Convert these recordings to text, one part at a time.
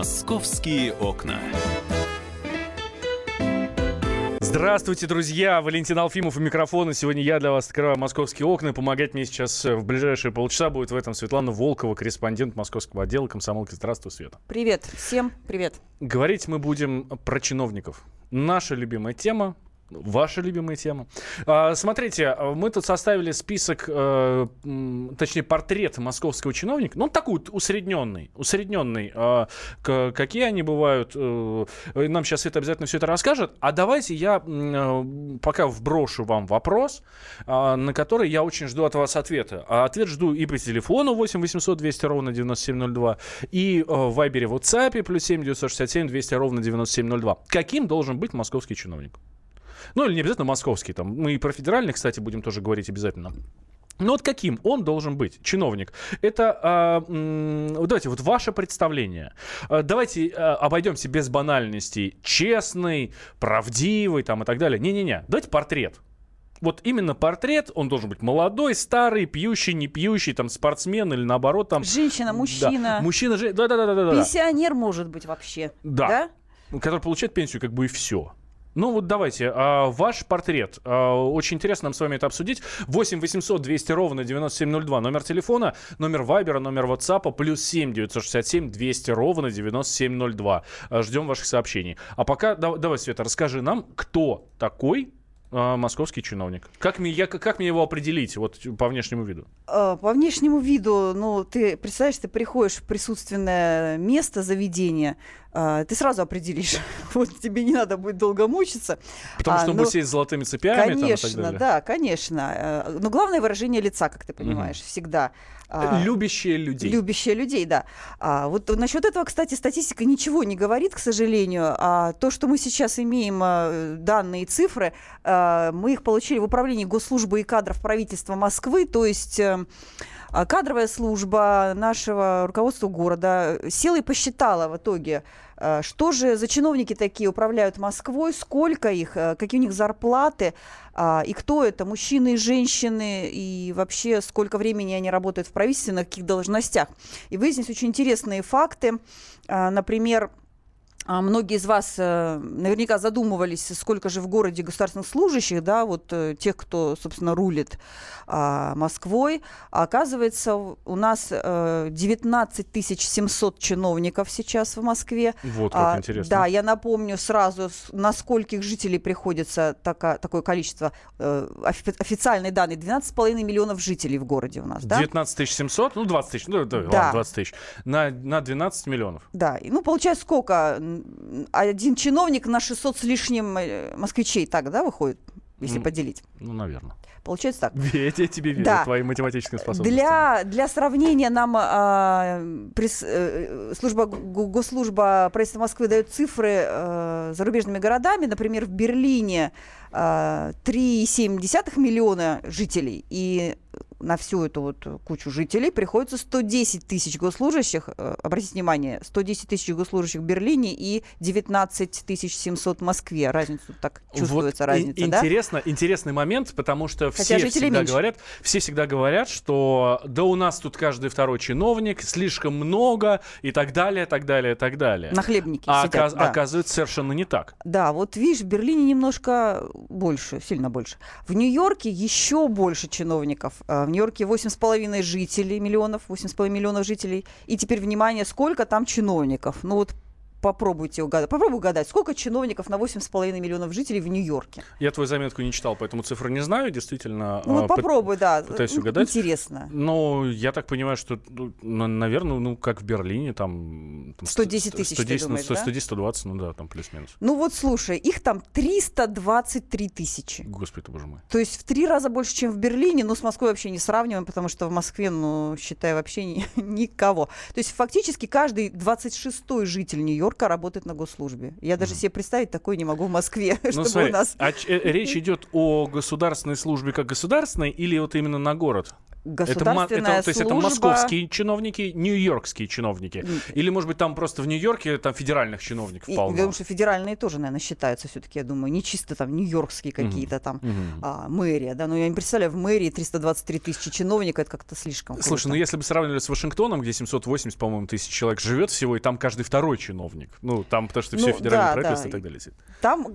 Московские окна. Здравствуйте, друзья! Валентин Алфимов у микрофона. Сегодня я для вас открываю московские окна. Помогать мне сейчас э, в ближайшие полчаса будет в этом Светлана Волкова, корреспондент московского отдела комсомолки. Здравствуй, Света. Привет. Всем привет. Говорить мы будем про чиновников. Наша любимая тема Ваша любимая тема. А, смотрите, мы тут составили список, э, точнее, портрет московского чиновника. Ну, такой усредненный. Усредненный. А, какие они бывают? Э, нам сейчас это обязательно все это расскажет. А давайте я э, пока вброшу вам вопрос, а, на который я очень жду от вас ответа. Ответ жду и по телефону 8 800 200 ровно 9702, и в Вайбере, в WhatsApp, плюс 7 967 200 ровно 9702. Каким должен быть московский чиновник? Ну, или не обязательно московский. Там. Мы и про федеральный, кстати, будем тоже говорить обязательно. Ну вот каким он должен быть, чиновник? Это, а, м, давайте, вот ваше представление. А, давайте а, обойдемся без банальностей. Честный, правдивый там и так далее. Не-не-не, давайте портрет. Вот именно портрет, он должен быть молодой, старый, пьющий, не пьющий, там, спортсмен или наоборот там... Женщина, мужчина. Да, мужчина, женщина, да-да-да. Пенсионер может быть вообще. Да. да? Который получает пенсию как бы и все. Ну вот давайте, а, ваш портрет. А, очень интересно нам с вами это обсудить. 8 800 200 ровно 9702. Номер телефона, номер вайбера, номер ватсапа, плюс 7 967 200 ровно 9702. А, ждем ваших сообщений. А пока, да, давай, Света, расскажи нам, кто такой а, московский чиновник. Как мне, я, как мне его определить вот по внешнему виду? По внешнему виду, ну, ты представляешь, ты приходишь в присутственное место заведения, а, ты сразу определишь. вот тебе не надо будет долго мучиться. Потому что он будет сидеть с золотыми цепями Конечно, там, да, конечно. Но главное выражение лица, как ты понимаешь, угу. всегда. А, любящие людей. Любящие людей, да. А, вот насчет этого, кстати, статистика ничего не говорит, к сожалению. А то, что мы сейчас имеем а, данные цифры, а, мы их получили в управлении госслужбы и кадров правительства Москвы, то есть... А, кадровая служба нашего руководства города села и посчитала в итоге, а, что же за чиновники такие управляют Москвой, сколько их, а, какие у них зарплаты, а, и кто это, мужчины и женщины, и вообще сколько времени они работают в правительстве, на каких должностях. И выяснились очень интересные факты. Например, а многие из вас э, наверняка задумывались, сколько же в городе государственных служащих, да, вот э, тех, кто, собственно, рулит а, Москвой. А оказывается, у нас э, 19 700 чиновников сейчас в Москве. Вот как а, интересно. Да, я напомню сразу, на скольких жителей приходится така, такое количество. Э, официальные данные, 12,5 миллионов жителей в городе у нас, да? 19 700, ну 20 тысяч, ну да, да. Ладно, 20 тысяч, на, на 12 миллионов. Да, ну получается сколько? Один чиновник на 600 с лишним э, москвичей, так, да, выходит, если mm, поделить? Ну, наверное. Получается так. Я тебе верю, да. твои математические способности. Для, для сравнения нам а, пресс, э, служба, госслужба правительства Москвы дает цифры а, зарубежными городами. Например, в Берлине а, 3,7 миллиона жителей. И на всю эту вот кучу жителей приходится 110 тысяч госслужащих, э, обратите внимание, 110 тысяч госслужащих в Берлине и 19 тысяч 700 в Москве. Разница так чувствуется, вот разница, интересно, да? Интересный момент, потому что Хотя все всегда меньше. говорят, все всегда говорят, что да у нас тут каждый второй чиновник, слишком много и так далее, так далее, так далее. Нахлебники а сидят, оказ- да. оказывается совершенно не так. Да, вот видишь, в Берлине немножко больше, сильно больше. В Нью-Йорке еще больше чиновников. А Нью-Йорке 8,5 жителей, миллионов, 8,5 миллионов жителей. И теперь, внимание, сколько там чиновников? Ну вот попробуйте угадать. Попробуй угадать, сколько чиновников на 8,5 миллионов жителей в Нью-Йорке? Я твою заметку не читал, поэтому цифры не знаю, действительно. Ну, вот а, попробуй, да. Пытаюсь угадать. Интересно. Ну, я так понимаю, что, ну, наверное, ну, как в Берлине, там... там 110 тысяч, 110, ты думаешь, ну, 110, 120, ну да, там плюс-минус. Ну вот, слушай, их там 323 тысячи. Господи, боже мой. То есть в три раза больше, чем в Берлине, но с Москвой вообще не сравниваем, потому что в Москве, ну, считай, вообще ни, никого. То есть фактически каждый 26-й житель Нью-Йорка работает на гос госслужбе. Я даже себе представить такое не могу в Москве, ну, чтобы смотри, у нас... А э, речь идет о государственной службе как государственной или вот именно на город? Государственная это, это, То есть это служба- московские чиновники, нью-йоркские чиновники? Или, может быть, там просто в Нью-Йорке там федеральных чиновников И, полно? потому что федеральные тоже, наверное, считаются все-таки, я думаю, не чисто там нью-йоркские какие-то там Мгм. а, мэрия, да, но я не представляю, в мэрии 323 тысячи чиновников, это как-то слишком. Слушай, ну круто. если бы сравнивали с Вашингтоном, где 780, по-моему, тысяч человек живет всего, и там каждый второй чиновник. Ну, там потому что все Ну, федеральное да, правительство да. и так далее. Там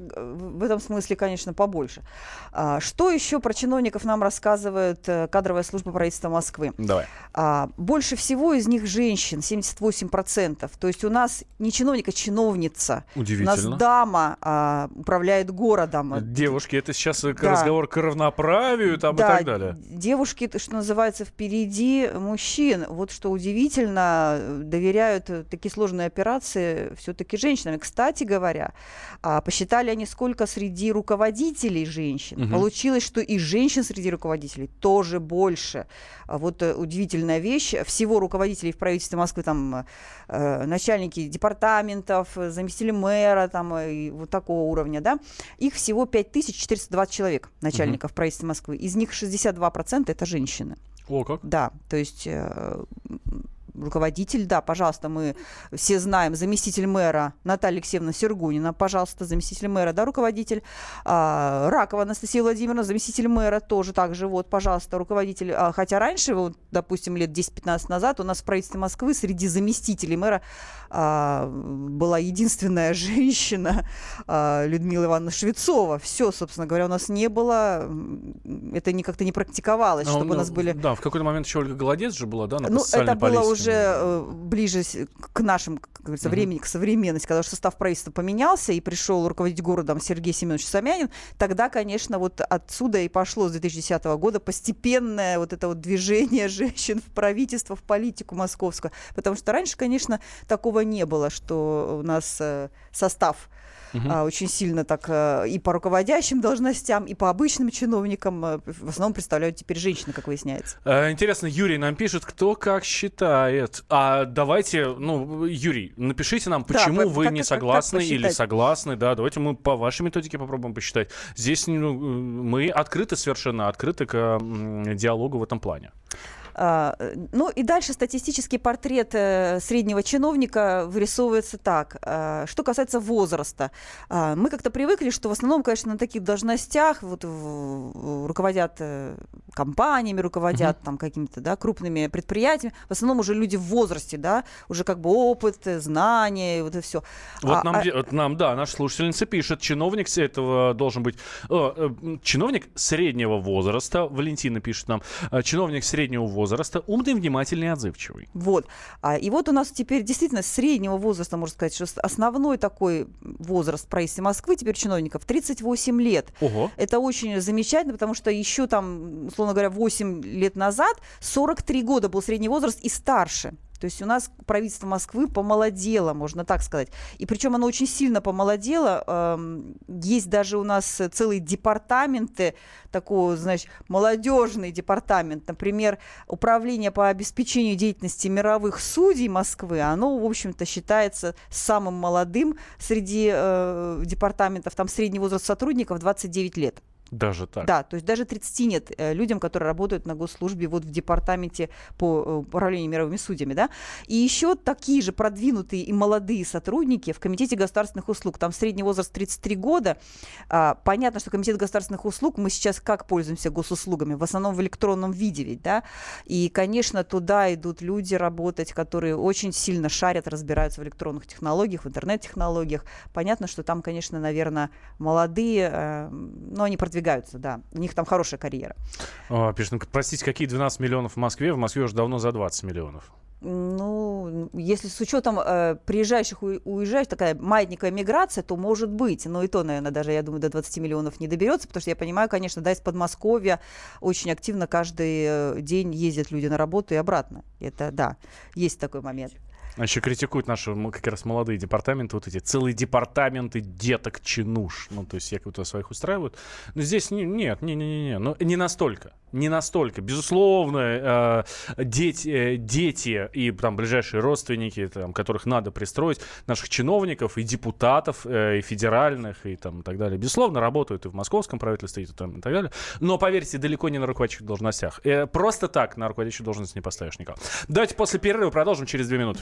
в этом смысле, конечно, побольше. А, что еще про чиновников нам рассказывает э, кадровая служба правительства Москвы? Давай. А, больше всего из них женщин, 78%. То есть у нас не чиновник, а чиновница. У нас Удивительно. дама а, управляет городом. Девушки, это сейчас Да. разговор к равноправию там, и Да, так далее. девушки, то, что называется, впереди мужчин. Вот что удивительно, доверяют такие сложные операции все-таки женщинам. И, Кстати говоря, а, посчитали они, сколько среди руководителей женщин. Мгм. Получилось, что и женщин среди руководителей тоже больше. А Вот э, удивительная вещь. Всего руководителей в правительстве Москвы, там э, начальники департаментов, э, заместители мэра, там э, и вот такого уровня, да, их всего 5420 человек, начальников в правительстве Москвы. Из них 62% это женщины. О, как? Да, то есть э, руководитель, да, пожалуйста, мы все знаем, заместитель мэра Наталья Алексеевна Сергунина, пожалуйста, заместитель мэра, да, руководитель. А, Ракова Анастасия Владимировна, заместитель мэра, тоже также, вот, пожалуйста, руководитель. А, хотя раньше, вот, допустим, лет 10-15 назад у нас в правительстве Москвы среди заместителей мэра а, была единственная женщина а, Людмила Ивановна Швецова. Все, собственно говоря, у нас не было, это не как-то не практиковалось, А, чтобы у ну, нас были... Да, в какой-то момент еще Ольга Голодец же была, да, на Ну, это было политике. Уже э, ближе к нашим, как говорится, времени, к современности, когда состав правительства поменялся и пришел руководить городом Сергей Семенович Самянин, тогда, конечно, вот отсюда и пошло с 2010 года постепенное вот это вот движение женщин в правительство, в политику московскую. Потому что раньше, конечно, такого не было, что у нас э, состав Мгм. а, очень сильно так э, и по руководящим должностям, и по обычным чиновникам в основном представляют теперь женщины, как выясняется. Интересно, Юрий нам пишет, кто как считает. А давайте, ну, Юрий, напишите нам, Да, почему по- вы как- не как- как согласны или согласны, да, давайте мы по вашей методике попробуем посчитать. Здесь ну, мы открыты совершенно, открыты к диалогу в этом плане. А, э, Ну и дальше статистический портрет э, среднего чиновника вырисовывается так. А, Что касается возраста, а, мы как-то привыкли, что в основном, конечно, на таких должностях вот, руководят э, компаниями, руководят там какими-то да, крупными предприятиями. В основном уже люди в возрасте, да, уже как бы опыт, знания, и вот это все. Вот нам, де- вот нам, да, наша слушательница пишет, чиновник этого должен быть, э, э, чиновник среднего возраста, Валентина пишет нам, э, чиновник среднего возраста, умный, внимательный, отзывчивый. Вот. А, и вот у нас теперь действительно среднего возраста, можно сказать, что основной такой возраст в правительстве Москвы теперь чиновников 38 лет. Ого. Это очень замечательно, потому что еще там, условно говоря, 8 лет назад 43 года был средний возраст и старше. То есть у нас правительство Москвы помолодело, можно так сказать. И причем оно очень сильно помолодело. Есть даже у нас целые департаменты, такого, знаешь, молодежный департамент. Например, управление по обеспечению деятельности мировых судей Москвы, оно, в общем-то, считается самым молодым среди э, департаментов. Там средний возраст сотрудников 29 лет. Даже так. Да, то есть даже 30 нет э, людям, которые работают на госслужбе вот в департаменте по э, управлению мировыми судьями, да. И еще такие же продвинутые и молодые сотрудники в Комитете государственных услуг. Там средний возраст 33 года. А, понятно, что Комитет государственных услуг, мы сейчас как пользуемся госуслугами? В основном в электронном виде ведь, да. И, конечно, туда идут люди работать, которые очень сильно шарят, разбираются в электронных технологиях, в интернет-технологиях. Понятно, что там, конечно, наверное, молодые, э, но они продвигаются, да. У них там хорошая карьера. А, пишет, ну, простите, какие 12 миллионов в Москве? В Москве уже давно за 20 миллионов. Ну, если с учетом э, приезжающих и уезжающих, такая маятниковая миграция, то может быть. Но и то, наверное, даже, я думаю, до 20 миллионов не доберется, потому что я понимаю, конечно, да, из Подмосковья очень активно каждый э, день ездят люди на работу и обратно. Это, да, есть такой момент. А еще критикуют наши как раз молодые департаменты, вот эти целые департаменты деток чинуш. Ну, то есть якобы своих устраивают. Но здесь не, нет, не-не-не, ну, не настолько. Не настолько. Безусловно, э, дети, э, дети и там ближайшие родственники, там, которых надо пристроить, наших чиновников и депутатов, э, и федеральных, и там и так далее, безусловно, работают и в московском правительстве, и, там, и так далее. Но, поверьте, далеко не на руководящих должностях. Э, просто так на руководящую должность не поставишь никого. Давайте после перерыва продолжим через две минуты.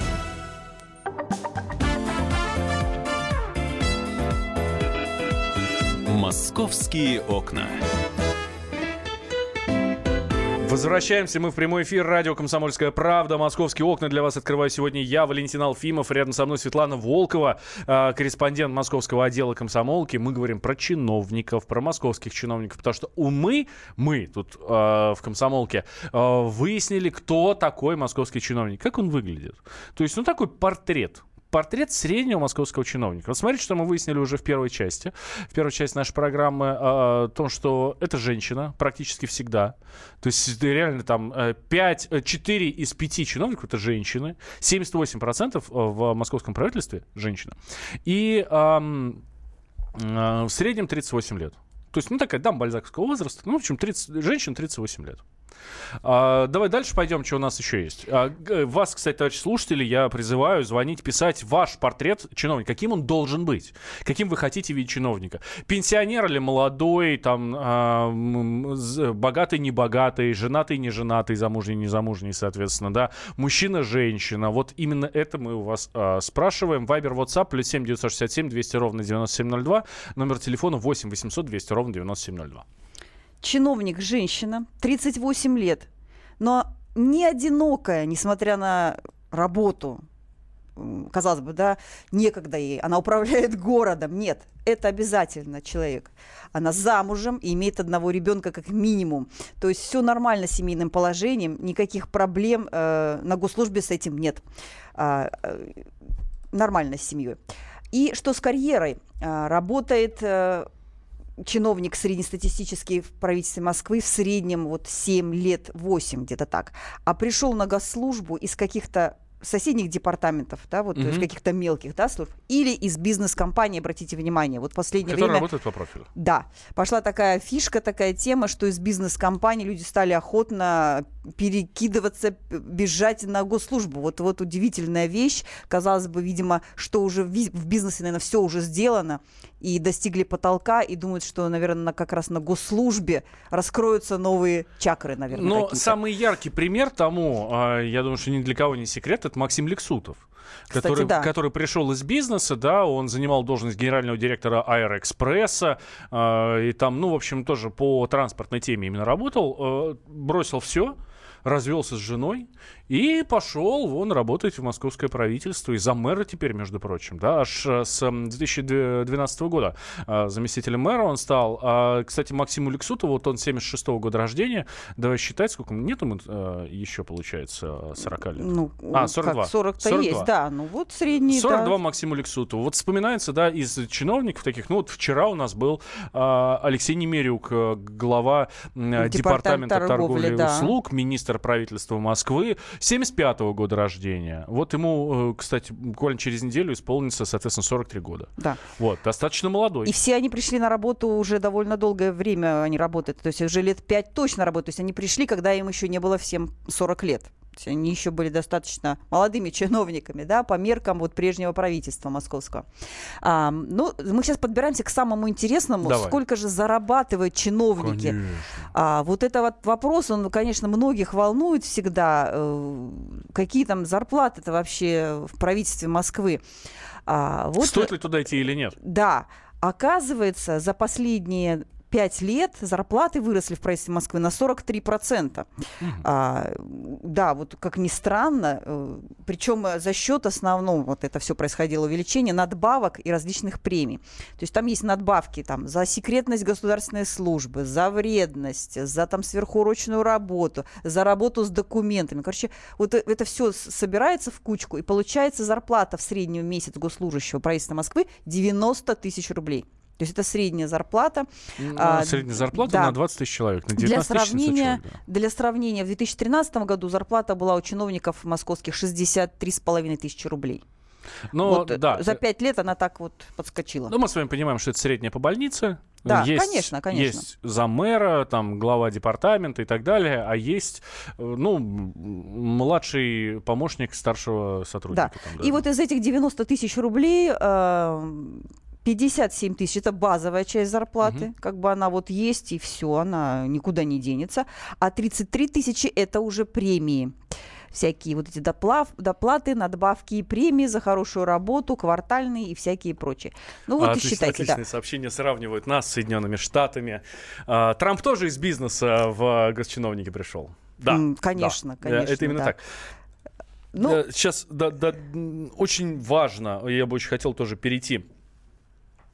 Московские окна. Возвращаемся мы в прямой эфир. Радио «Комсомольская правда». Московские окна для вас открываю сегодня я, Валентин Алфимов. Рядом со мной Светлана Волкова, э, корреспондент московского отдела комсомолки. Мы говорим про чиновников, про московских чиновников. Потому что у мы, мы тут э, в комсомолке, э, выяснили, кто такой московский чиновник. Как он выглядит. То есть, ну, такой портрет портрет среднего московского чиновника. Вот смотрите, что мы выяснили уже в первой части. В первой части нашей программы э, о том, что это женщина практически всегда. То есть реально там 5, э, 4 э, из 5 чиновников это женщины. 78% в московском правительстве женщина. И э, э, в среднем 38 лет. То есть, ну, такая дам бальзакского возраста. Ну, в общем, 30, женщин 38 лет. А, давай дальше пойдем, что у нас еще есть. А, вас, кстати, товарищи слушатели, я призываю звонить, писать ваш портрет чиновника. Каким он должен быть? Каким вы хотите видеть чиновника? Пенсионер или молодой, там, а, богатый, небогатый, женатый, неженатый, замужний, незамужний, соответственно, да? Мужчина, женщина. Вот именно это мы у вас а, спрашиваем. Вайбер, WhatsApp, плюс 7 967 200 ровно 9702. Номер телефона 8 800 200 ровно 9702 чиновник женщина, 38 лет, но не одинокая, несмотря на работу, казалось бы, да, некогда ей, она управляет городом. Нет, это обязательно человек. Она замужем и имеет одного ребенка как минимум. То есть все нормально с семейным положением, никаких проблем э, на госслужбе с этим нет. А, э, нормально с семьей. И что с карьерой? А, работает э, чиновник среднестатистический в правительстве Москвы в среднем вот 7 лет, 8 где-то так, а пришел на госслужбу из каких-то соседних департаментов, да, вот из каких-то мелких, да, служб, или из бизнес-компании, обратите внимание, вот последнее Которые время... работают по профилю. Да, пошла такая фишка, такая тема, что из бизнес-компаний люди стали охотно перекидываться, бежать на госслужбу. Вот, вот удивительная вещь, казалось бы, видимо, что уже в бизнесе, наверное, все уже сделано, и достигли потолка, и думают, что, наверное, как раз на госслужбе раскроются новые чакры, наверное, Но самый яркий пример тому, а, я думаю, что ни для кого не секрет, это Максим Лексутов. Кстати, который, да. который пришел из бизнеса, да, он занимал должность генерального директора Аэроэкспресса, э, и там, ну, в общем, тоже по транспортной теме именно работал, э, бросил все, развелся с женой и пошел вон работать в московское правительство. И за мэра теперь, между прочим, да, аж э, с 2012 года а, заместителем мэра он стал. А, кстати, Максиму Лексутову, вот он 76 -го года рождения. Давай считать, сколько нет ему а, еще, получается, 40 лет. Ну, а, 42. 40-то есть, да. Ну, вот средний, 42 да. Максиму Лексутову. Вот вспоминается, да, из чиновников таких, ну, вот вчера у нас был а, Алексей Немерюк, э, глава Департамент департамента торговли, торговли да. услуг, министр правительства Москвы. 75 -го года рождения. Вот ему, э, кстати, буквально через неделю исполнится, соответственно, 43 года. Да. Вот, достаточно молодой. И все они пришли на работу уже довольно долгое время они работают. То есть уже лет 5 точно работают. То есть они пришли, когда им еще не было всем 40 лет они еще были достаточно молодыми чиновниками, да, по меркам вот прежнего правительства московского. А, ну, мы сейчас подбираемся к самому интересному. Давай. Сколько же зарабатывают чиновники? А, вот это вот вопрос, он, конечно, многих волнует всегда. Э, какие там зарплаты это вообще в правительстве Москвы? А, вот, Стоит ли туда идти или нет? Да. Оказывается, за последние 5 лет зарплаты выросли в правительстве Москвы на 43%. А, да, вот как ни странно, э, причем за счет основного вот это все происходило увеличение надбавок и различных премий. То есть там есть надбавки там, за секретность государственной службы, за вредность, за там сверхурочную работу, за работу с документами. Короче, вот э- это все собирается в кучку, и получается зарплата в среднем месяц госслужащего правительства Москвы 90 тысяч рублей. То есть это средняя зарплата. Ну, А, Средняя зарплата да. на 20 тысяч человек, на 19 Для тысяч 700 сравнения, человек, да. для сравнения, в 2013 году зарплата была у чиновников московских 63,5 тысячи рублей. Ну, вот, э, да. За пять лет она так вот подскочила. Ну, мы с вами понимаем, что это средняя по больнице. Да, есть, конечно, конечно. Есть замэра, там, глава департамента и так далее, а есть, э, ну, младший помощник старшего сотрудника. Да. там, да. И вот из этих 90 тысяч рублей э, 57 тысяч это базовая часть зарплаты, Мгм. как бы она вот есть и все, она никуда не денется, а 33 тысячи это уже премии. Всякие вот эти доплав, доплаты, надбавки и премии за хорошую работу, квартальные и всякие прочие. Ну вот А, и отлично, считайте, да. отличные сообщения сравнивают нас с Соединенными Штатами. А, Трамп тоже из бизнеса в госчиновники пришел. Да, М, да. конечно, Э, конечно, Это именно да. так. Ну, Э, Сейчас да, да, м, очень важно, я бы очень хотел тоже перейти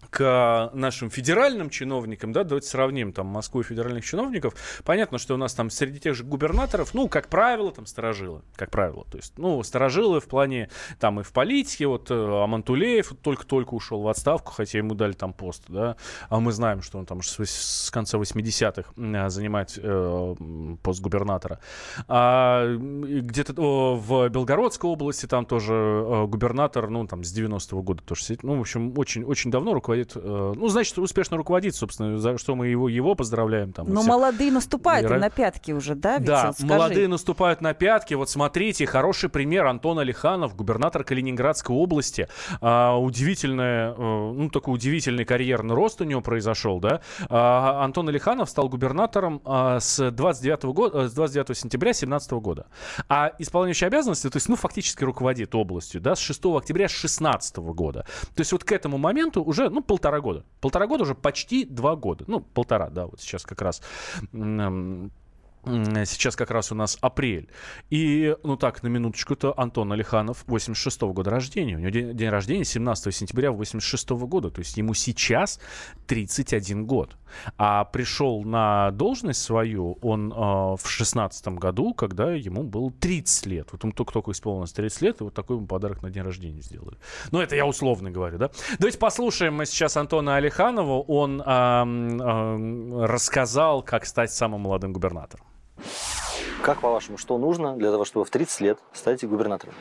к нашим федеральным чиновникам, да, давайте сравним там Москву и федеральных чиновников. Понятно, что у нас там среди тех же губернаторов, ну, как правило, там сторожилы, как правило. То есть, ну, сторожилы в плане там и в политике, вот э, Амантулеев только-только ушел в отставку, хотя ему дали там пост, да, а мы знаем, что он там с, конца 80-х м, занимает э, пост губернатора. А где-то в Белгородской области там тоже э, губернатор, ну, там, с 90-го года тоже сидит. Ну, в общем, очень, очень давно руководит, э, ну, значит, успешно руководит, собственно, за что мы его, его поздравляем. Там, но молодые наступают на пятки уже, да? Да, Витя, скажи. молодые наступают на пятки. Вот смотрите, хороший пример Антон Алиханов, губернатор Калининградской области. А, удивительная, э, ну такой удивительный карьерный рост у него произошел, да. А, Антон Алиханов стал губернатором а, с 29 года, э, с 29 сентября 2017 года. А исполняющий обязанности, то есть, ну фактически руководит областью, да, с 6 октября 2016 года. То есть вот к этому моменту уже, ну полтора года, полтора года уже почти два года, ну полтора, да, вот сейчас как раз. Сейчас как раз у нас апрель. И, ну так, на минуточку-то Антон Алиханов 86 года рождения. У него день, день рождения 17 сентября 86 года. То есть ему сейчас 31 год. А пришел на должность свою он э, в 16 году, когда ему было 30 лет. Вот ему только-только исполнилось 30 лет, и вот такой ему подарок на день рождения сделали. Ну, это я условно говорю, да? Давайте послушаем мы сейчас Антона Алиханова. Он ам, ам, рассказал, как стать самым молодым губернатором. you Как по-вашему, что нужно для того, чтобы в 30 лет стать губернатором?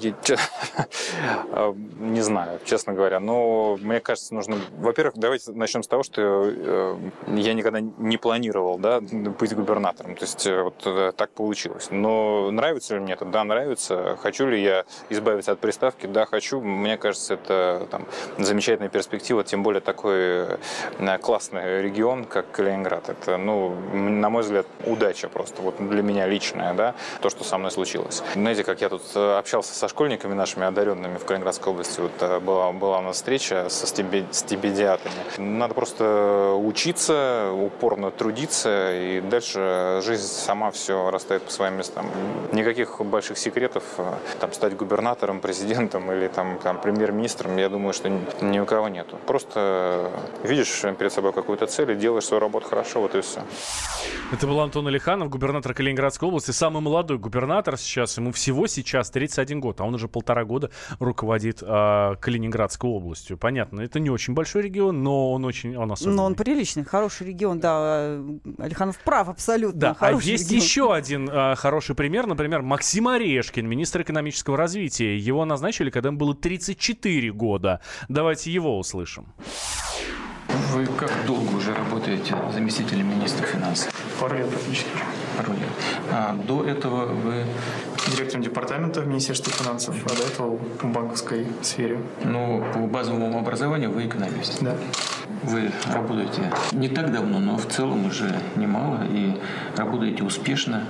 Че- э, Не знаю, честно говоря. Но мне кажется, нужно... Во-первых, давайте начнем с того, что э, я никогда не планировал да, быть губернатором. То есть э, вот э, так получилось. Но нравится ли мне это? Да, нравится. Хочу ли я избавиться от приставки? Да, хочу. Мне кажется, это там, замечательная перспектива. Тем более такой классный регион, как Калининград. Это, ну, на мой взгляд, удача просто. Вот для меня личная, да, то, что со мной случилось. Знаете, как я тут э, общался со школьниками нашими одаренными в Калининградской области, вот э, была, была у нас встреча со стипе- стипендиатами. Надо просто учиться, упорно трудиться, и дальше жизнь сама все расставит по своим местам. Никаких больших секретов, э, там, стать губернатором, президентом или там, там, премьер-министром, я думаю, что ни у кого нету. Просто видишь перед собой какую-то цель и делаешь свою работу хорошо, вот и все. Это был Антон Алиханов, губернатор Калининградской области, самый молодой губернатор сейчас. Ему всего сейчас 31 год, а он уже полтора года руководит а, Калининградской областью. Понятно, это не очень большой регион, но он очень, он особенный. Но он приличный, хороший регион, да. Алиханов прав абсолютно. Да, а есть регион. еще один а, хороший пример, например, Максим Орешкин, министр экономического развития. Его назначили, когда ему было 34 года. Давайте его услышим. Вы как долго уже работаете заместителем министра финансов? Пару лет практически. Пару лет. А до этого вы, Директором департамента в Министерстве финансов, а до этого в банковской сфере. ну, по базовому образованию вы экономист. Да. Вы работаете не так давно, но в целом уже немало и работаете успешно.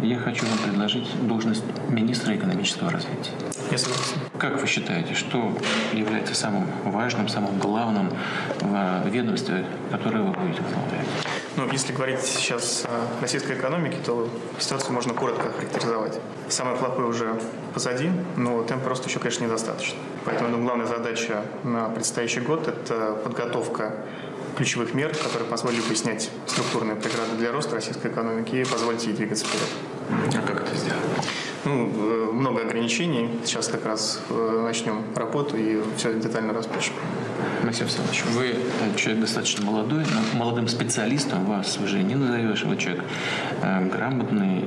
Я хочу вам предложить должность министра экономического развития. Я согласен. Как вы считаете, что является самым важным, самым главным в ведомстве, которое вы будете возглавлять? Ну, если говорить сейчас о российской экономике, то ситуацию можно коротко охарактеризовать. Самое плохое уже позади, но темп просто еще, конечно, недостаточно. Поэтому ну, главная задача на предстоящий год – это подготовка ключевых мер, которые позволили бы снять структурные преграды для роста российской экономики и позволить ей двигаться вперед. А как это сделать? Ну, э, много ограничений. Сейчас как раз э, начнем работу и все детально распишем. Максим Александрович, вы э, человек достаточно молодой, но молодым специалистом вас уже не назовешь. Вы человек э, грамотный,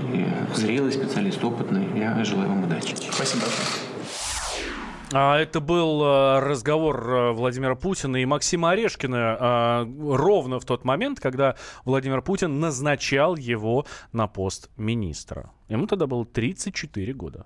зрелый специалист, опытный. Я желаю вам удачи. Спасибо большое. А, Это был э, разговор э, Владимира Путина и Максима Орешкина а, ровно в тот момент, когда Владимир Путин назначал его на пост министра. Ему тогда было 34 года.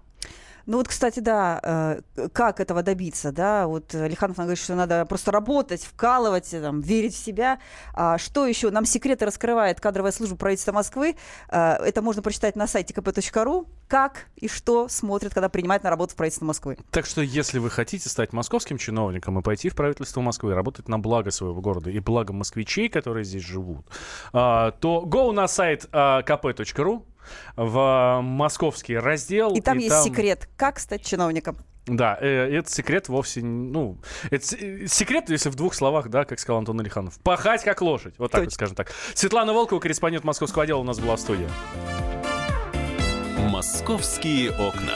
Ну вот, кстати, да, э, как этого добиться, да, вот Алиханов нам говорит, что надо просто работать, вкалывать, э, там, верить в себя. А что еще? Нам секреты раскрывает кадровая служба правительства Москвы. Э, Это можно прочитать на сайте kp.ru. Как и что смотрят, когда принимают на работу в правительство Москвы. Так что, если вы хотите стать московским чиновником и пойти в правительство Москвы, работать на благо своего города и благо москвичей, которые здесь живут, то go на сайт kp.ru в московский раздел. И там есть секрет, как стать чиновником. Да, э, это секрет вовсе, ну, это секрет, если в двух словах, да, как сказал Антон Алиханов. Пахать как лошадь, вот так вот Точно. скажем так. Светлана Волкова, корреспондент московского отдела, у нас была в студии. «Московские окна».